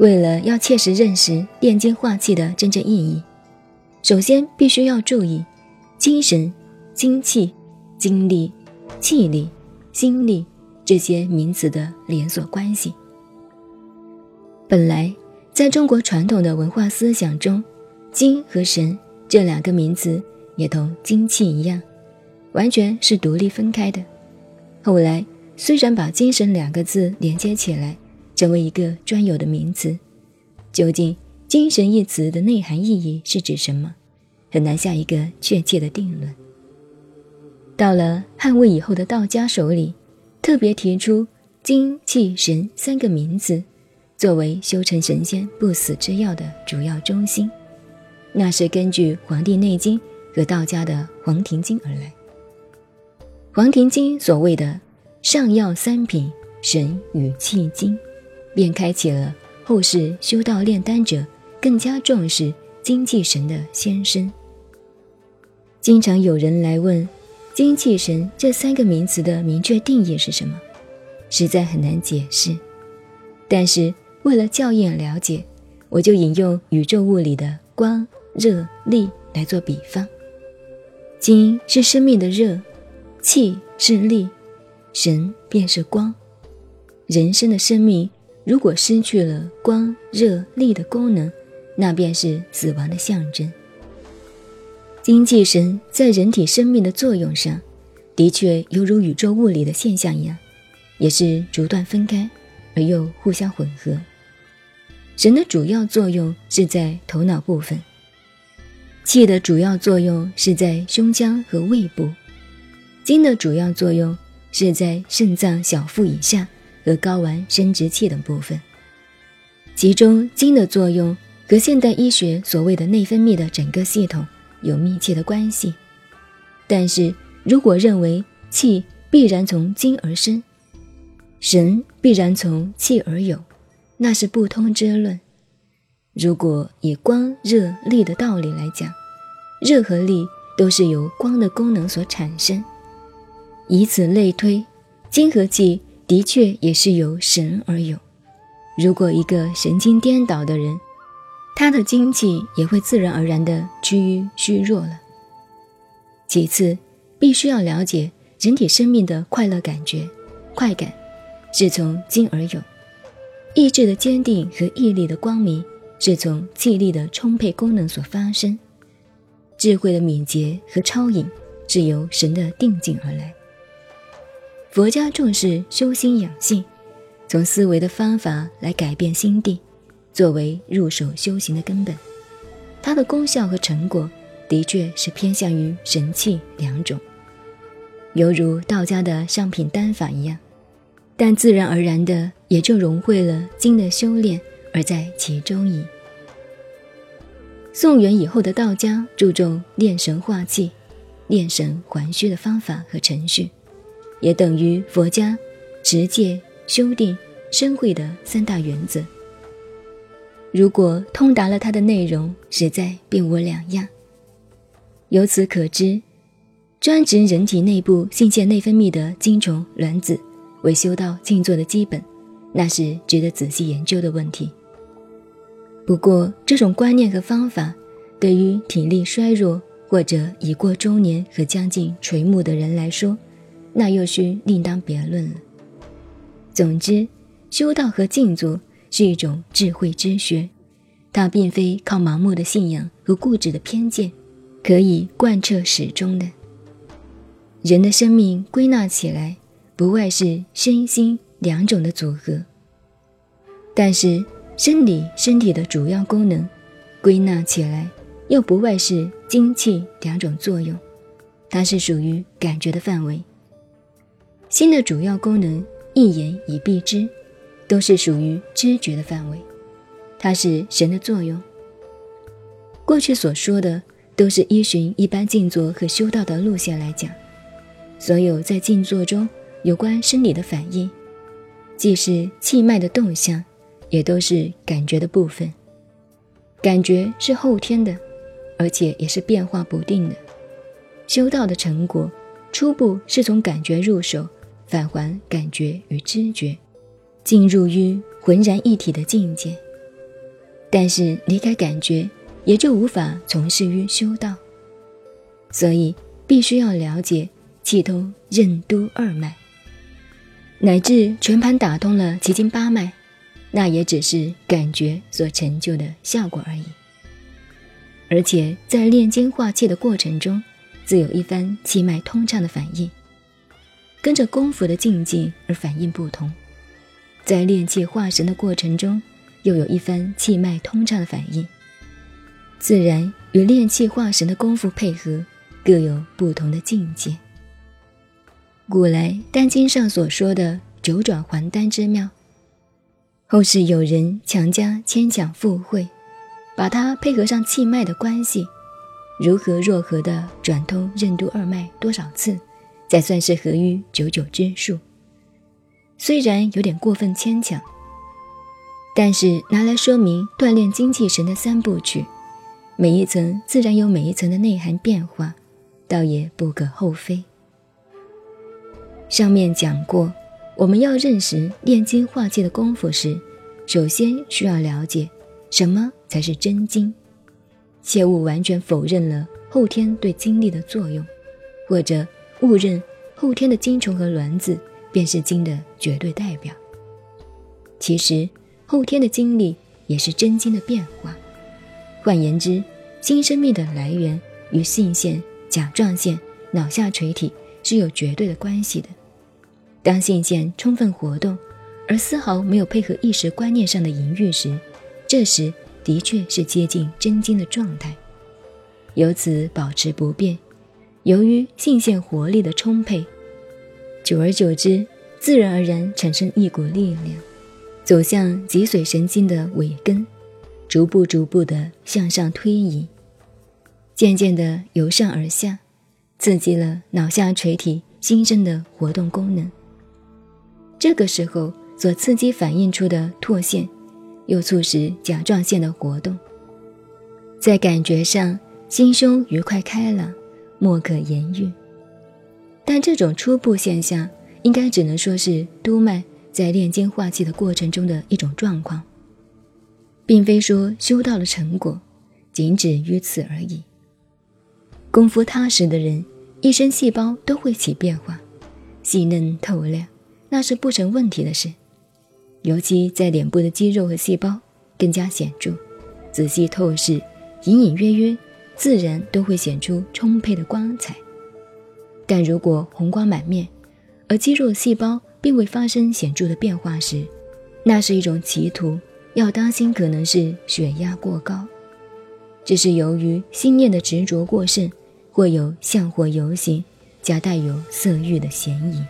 为了要切实认识炼精化气的真正意义，首先必须要注意精神、精气、精力、气力、心力这些名词的连锁关系。本来，在中国传统的文化思想中，精和神这两个名词也同精气一样，完全是独立分开的。后来，虽然把“精神”两个字连接起来，成为一个专有的名词，究竟“精神”一词的内涵意义是指什么，很难下一个确切的定论。到了汉魏以后的道家手里，特别提出“精、气、神”三个名词，作为修成神仙不死之药的主要中心，那是根据《黄帝内经》和道家的《黄庭经》而来。《黄庭经》所谓的上药三品神与气经，便开启了后世修道炼丹者更加重视精气神的先声。经常有人来问“精气神”这三个名词的明确定义是什么，实在很难解释。但是为了校验了解，我就引用宇宙物理的光、热、力来做比方。精是生命的热。气是力，神便是光。人生的生命如果失去了光、热、力的功能，那便是死亡的象征。精气神在人体生命的作用上，的确犹如宇宙物理的现象一样，也是逐段分开而又互相混合。神的主要作用是在头脑部分，气的主要作用是在胸腔和胃部。精的主要作用是在肾脏小腹以下和睾丸生殖器等部分，其中精的作用和现代医学所谓的内分泌的整个系统有密切的关系。但是如果认为气必然从精而生，神必然从气而有，那是不通之论。如果以光、热、力的道理来讲，热和力都是由光的功能所产生。以此类推，精和气的确也是由神而有。如果一个神经颠倒的人，他的精气也会自然而然地趋于虚弱了。其次，必须要了解人体生命的快乐感觉，快感是从精而有；意志的坚定和毅力的光明是从气力的充沛功能所发生；智慧的敏捷和超颖是由神的定境而来。佛家重视修心养性，从思维的方法来改变心地，作为入手修行的根本。它的功效和成果的确是偏向于神气两种，犹如道家的上品丹法一样，但自然而然的也就融汇了经的修炼而在其中矣。宋元以后的道家注重炼神化气、炼神还虚的方法和程序。也等于佛家持戒、修定、生慧的三大原则。如果通达了它的内容，实在并无两样。由此可知，专职人体内部性腺内分泌的精虫卵子为修道静坐的基本，那是值得仔细研究的问题。不过，这种观念和方法，对于体力衰弱或者已过中年和将近垂暮的人来说，那又需另当别论了。总之，修道和静坐是一种智慧之学，它并非靠盲目的信仰和固执的偏见可以贯彻始终的。人的生命归纳起来，不外是身心两种的组合。但是，生理身体的主要功能归纳起来，又不外是精气两种作用，它是属于感觉的范围。心的主要功能，一言以蔽之，都是属于知觉的范围，它是神的作用。过去所说的，都是依循一般静坐和修道的路线来讲，所有在静坐中有关生理的反应，既是气脉的动向，也都是感觉的部分。感觉是后天的，而且也是变化不定的。修道的成果，初步是从感觉入手。返还感觉与知觉，进入于浑然一体的境界，但是离开感觉，也就无法从事于修道。所以必须要了解气通任督二脉，乃至全盘打通了奇经八脉，那也只是感觉所成就的效果而已。而且在炼精化气的过程中，自有一番气脉通畅的反应，跟着功夫的境界而反应不同。在炼气化神的过程中，又有一番气脉通畅的反应，自然与炼气化神的功夫配合，各有不同的境界。古来《丹经》上所说的九转还丹之妙，后世有人强加牵强附会，把它配合上气脉的关系，如何若何的转通任督二脉多少次，才算是合于九九之数？虽然有点过分牵强。但是拿来说明锻炼精气神的三部曲，每一层自然有每一层的内涵变化，倒也不可厚非。上面讲过，我们要认识炼精化气的功夫时，首先需要了解什么才是真精，切勿完全否认了后天对精力的作用，或者误认后天的精虫和卵子便是精的绝对代表。其实。后天的精力也是真精的变化，换言之，新生命的来源与性腺、甲状腺、脑下垂体是有绝对的关系的。当性腺充分活动，而丝毫没有配合意识观念上的淫欲时，这时的确是接近真精的状态。由此保持不变，由于性腺活力的充沛，久而久之，自然而然产生一股力量。走向脊髓神经的尾根，逐步逐步的向上推移，渐渐的由上而下，刺激了脑下垂体新生的活动功能。这个时候所刺激反映出的唾腺，又促使甲状腺的活动，在感觉上心胸愉快开朗，莫可言喻。但这种初步现象，应该只能说是督脉。在炼精化气的过程中的一种状况，并非说修到了成果，仅止于此而已。功夫踏实的人，一身细胞都会起变化，细嫩透亮，那是不成问题的事。尤其在脸部的肌肉和细胞更加显著，仔细透视，隐隐约约，自然都会显出充沛的光彩。但如果红光满面，而肌肉细胞，并未发生显著的变化时，那是一种歧途，要当心可能是血压过高。这是由于心念的执着过甚，或有相火游行，夹带有色欲的嫌疑。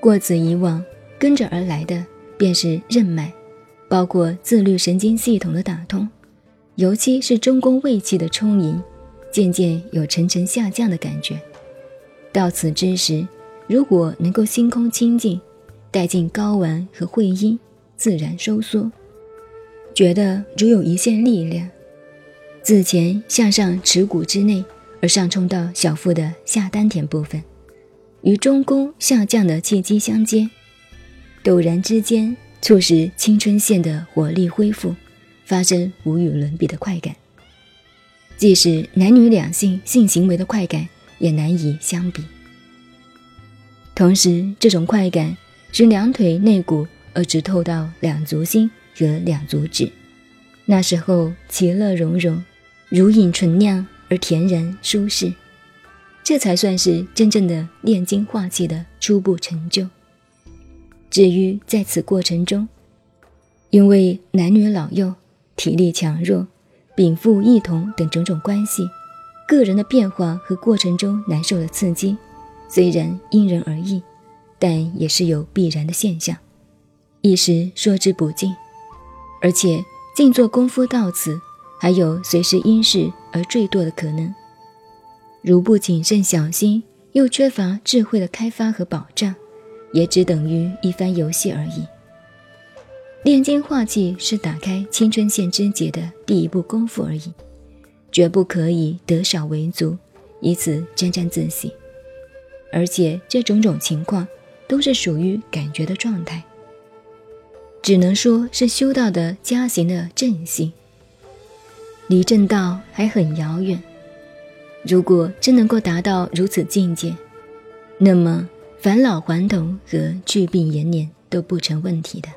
过此以往，跟着而来的便是任脉，包括自律神经系统的打通，尤其是中宫胃气的充盈，渐渐有沉沉下降的感觉。到此之时。如果能够心空清净，带进睾丸和会阴，自然收缩，觉得如有一线力量，自前向上耻骨之内，而上冲到小腹的下丹田部分，与中宫下降的气机相接，陡然之间，促使青春线的活力恢复，发生无与伦比的快感，即使男女两性性行为的快感，也难以相比。同时，这种快感是两腿内骨而直透到两足心和两足趾，那时候其乐融融，如饮醇酿而恬然舒适，这才算是真正的炼精化气的初步成就。至于在此过程中，因为男女老幼、体力强弱、禀赋异同等种种关系，个人的变化和过程中难受的刺激。虽然因人而异，但也是有必然的现象，一时说之不尽。而且静坐功夫到此，还有随时因事而坠堕的可能。如不谨慎小心，又缺乏智慧的开发和保障，也只等于一番游戏而已。炼金化气是打开青春线之结的第一步功夫而已，绝不可以得少为足，以此沾沾自喜。而且这种种情况都是属于感觉的状态，只能说是修道的加行的正性。离正道还很遥远，如果真能够达到如此境界，那么返老还童和祛病延年都不成问题的。